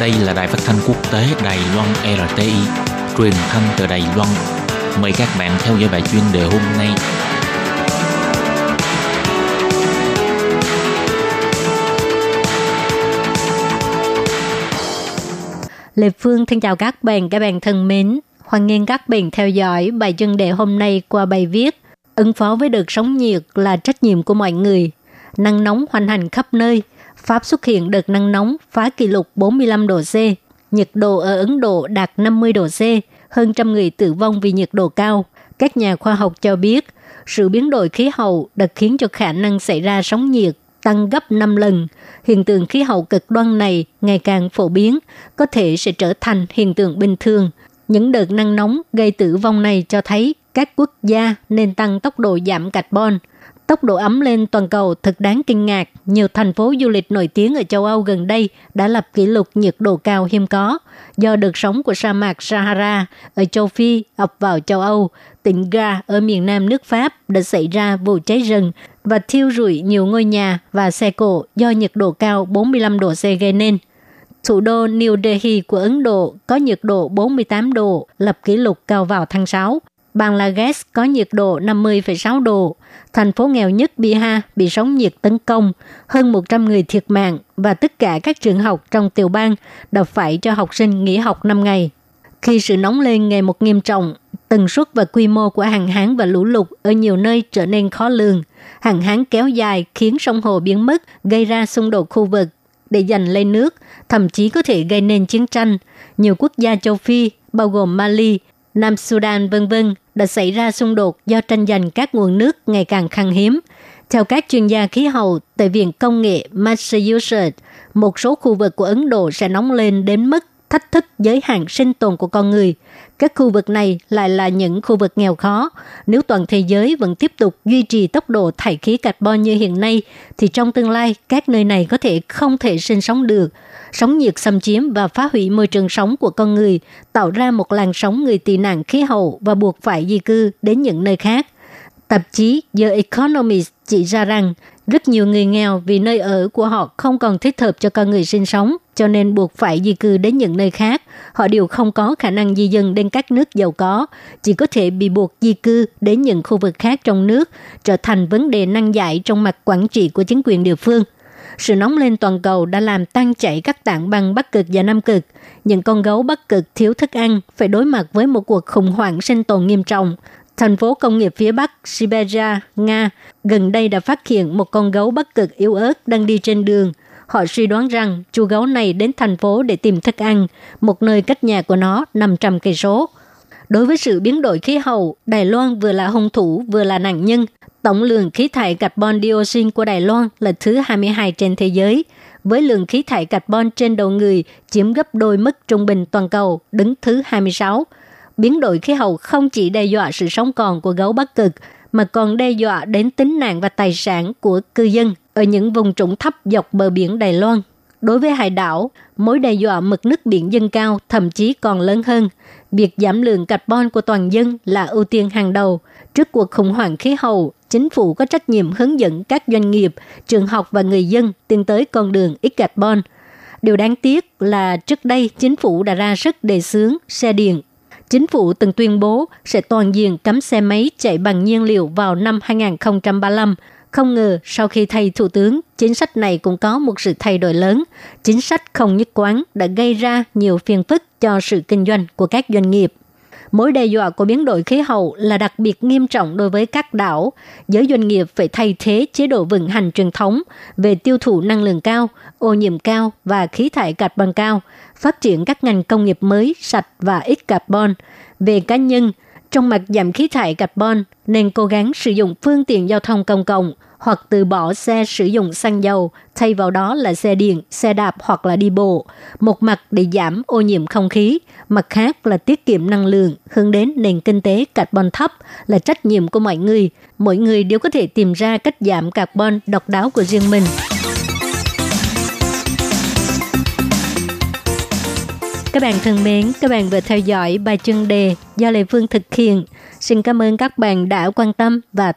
Đây là đài phát thanh quốc tế Đài Loan RTI, truyền thanh từ Đài Loan. Mời các bạn theo dõi bài chuyên đề hôm nay. Lê Phương thân chào các bạn, các bạn thân mến. Hoan nghênh các bạn theo dõi bài chuyên đề hôm nay qua bài viết Ứng phó với đợt sóng nhiệt là trách nhiệm của mọi người. Nắng nóng hoành hành khắp nơi. Pháp xuất hiện đợt nắng nóng phá kỷ lục 45 độ C. Nhiệt độ ở Ấn Độ đạt 50 độ C. Hơn trăm người tử vong vì nhiệt độ cao. Các nhà khoa học cho biết, sự biến đổi khí hậu đã khiến cho khả năng xảy ra sóng nhiệt tăng gấp 5 lần. Hiện tượng khí hậu cực đoan này ngày càng phổ biến, có thể sẽ trở thành hiện tượng bình thường. Những đợt nắng nóng gây tử vong này cho thấy các quốc gia nên tăng tốc độ giảm carbon. Tốc độ ấm lên toàn cầu thật đáng kinh ngạc. Nhiều thành phố du lịch nổi tiếng ở châu Âu gần đây đã lập kỷ lục nhiệt độ cao hiếm có do đợt sóng của sa mạc Sahara ở châu Phi ập vào châu Âu. Tỉnh Ga ở miền nam nước Pháp đã xảy ra vụ cháy rừng và thiêu rụi nhiều ngôi nhà và xe cộ do nhiệt độ cao 45 độ C gây nên. Thủ đô New Delhi của Ấn Độ có nhiệt độ 48 độ, lập kỷ lục cao vào tháng 6. Bangladesh có nhiệt độ 50,6 độ. Thành phố nghèo nhất Bihar bị sóng nhiệt tấn công, hơn 100 người thiệt mạng và tất cả các trường học trong tiểu bang đã phải cho học sinh nghỉ học 5 ngày. Khi sự nóng lên ngày một nghiêm trọng, tần suất và quy mô của hạn hán và lũ lụt ở nhiều nơi trở nên khó lường. Hạn hán kéo dài khiến sông hồ biến mất, gây ra xung đột khu vực để giành lấy nước, thậm chí có thể gây nên chiến tranh. Nhiều quốc gia châu Phi, bao gồm Mali, Nam Sudan vân vân đã xảy ra xung đột do tranh giành các nguồn nước ngày càng khan hiếm. Theo các chuyên gia khí hậu tại Viện Công nghệ Massachusetts, một số khu vực của Ấn Độ sẽ nóng lên đến mức thách thức giới hạn sinh tồn của con người. Các khu vực này lại là những khu vực nghèo khó. Nếu toàn thế giới vẫn tiếp tục duy trì tốc độ thải khí carbon như hiện nay, thì trong tương lai các nơi này có thể không thể sinh sống được. Sóng nhiệt xâm chiếm và phá hủy môi trường sống của con người, tạo ra một làn sóng người tị nạn khí hậu và buộc phải di cư đến những nơi khác. Tạp chí The Economist chỉ ra rằng rất nhiều người nghèo vì nơi ở của họ không còn thích hợp cho con người sinh sống, cho nên buộc phải di cư đến những nơi khác. Họ đều không có khả năng di dân đến các nước giàu có, chỉ có thể bị buộc di cư đến những khu vực khác trong nước, trở thành vấn đề năng giải trong mặt quản trị của chính quyền địa phương. Sự nóng lên toàn cầu đã làm tan chảy các tảng băng Bắc Cực và Nam Cực. Những con gấu Bắc Cực thiếu thức ăn phải đối mặt với một cuộc khủng hoảng sinh tồn nghiêm trọng thành phố công nghiệp phía Bắc Siberia, Nga, gần đây đã phát hiện một con gấu bắc cực yếu ớt đang đi trên đường. Họ suy đoán rằng chú gấu này đến thành phố để tìm thức ăn, một nơi cách nhà của nó 500 cây số. Đối với sự biến đổi khí hậu, Đài Loan vừa là hung thủ vừa là nạn nhân. Tổng lượng khí thải carbon dioxide của Đài Loan là thứ 22 trên thế giới, với lượng khí thải carbon trên đầu người chiếm gấp đôi mức trung bình toàn cầu, đứng thứ 26 biến đổi khí hậu không chỉ đe dọa sự sống còn của gấu Bắc Cực, mà còn đe dọa đến tính mạng và tài sản của cư dân ở những vùng trũng thấp dọc bờ biển Đài Loan. Đối với hải đảo, mối đe dọa mực nước biển dâng cao thậm chí còn lớn hơn. Việc giảm lượng carbon của toàn dân là ưu tiên hàng đầu. Trước cuộc khủng hoảng khí hậu, chính phủ có trách nhiệm hướng dẫn các doanh nghiệp, trường học và người dân tiến tới con đường ít carbon. Điều đáng tiếc là trước đây chính phủ đã ra sức đề xướng xe điện chính phủ từng tuyên bố sẽ toàn diện cấm xe máy chạy bằng nhiên liệu vào năm 2035. Không ngờ sau khi thay thủ tướng, chính sách này cũng có một sự thay đổi lớn. Chính sách không nhất quán đã gây ra nhiều phiền phức cho sự kinh doanh của các doanh nghiệp. Mối đe dọa của biến đổi khí hậu là đặc biệt nghiêm trọng đối với các đảo. Giới doanh nghiệp phải thay thế chế độ vận hành truyền thống về tiêu thụ năng lượng cao, ô nhiễm cao và khí thải carbon cao, phát triển các ngành công nghiệp mới, sạch và ít carbon. Về cá nhân, trong mặt giảm khí thải carbon nên cố gắng sử dụng phương tiện giao thông công cộng hoặc từ bỏ xe sử dụng xăng dầu, thay vào đó là xe điện, xe đạp hoặc là đi bộ. Một mặt để giảm ô nhiễm không khí, mặt khác là tiết kiệm năng lượng, hướng đến nền kinh tế carbon thấp là trách nhiệm của mọi người. Mỗi người đều có thể tìm ra cách giảm carbon độc đáo của riêng mình. Các bạn thân mến, các bạn vừa theo dõi bài chân đề do Lê Phương thực hiện. Xin cảm ơn các bạn đã quan tâm và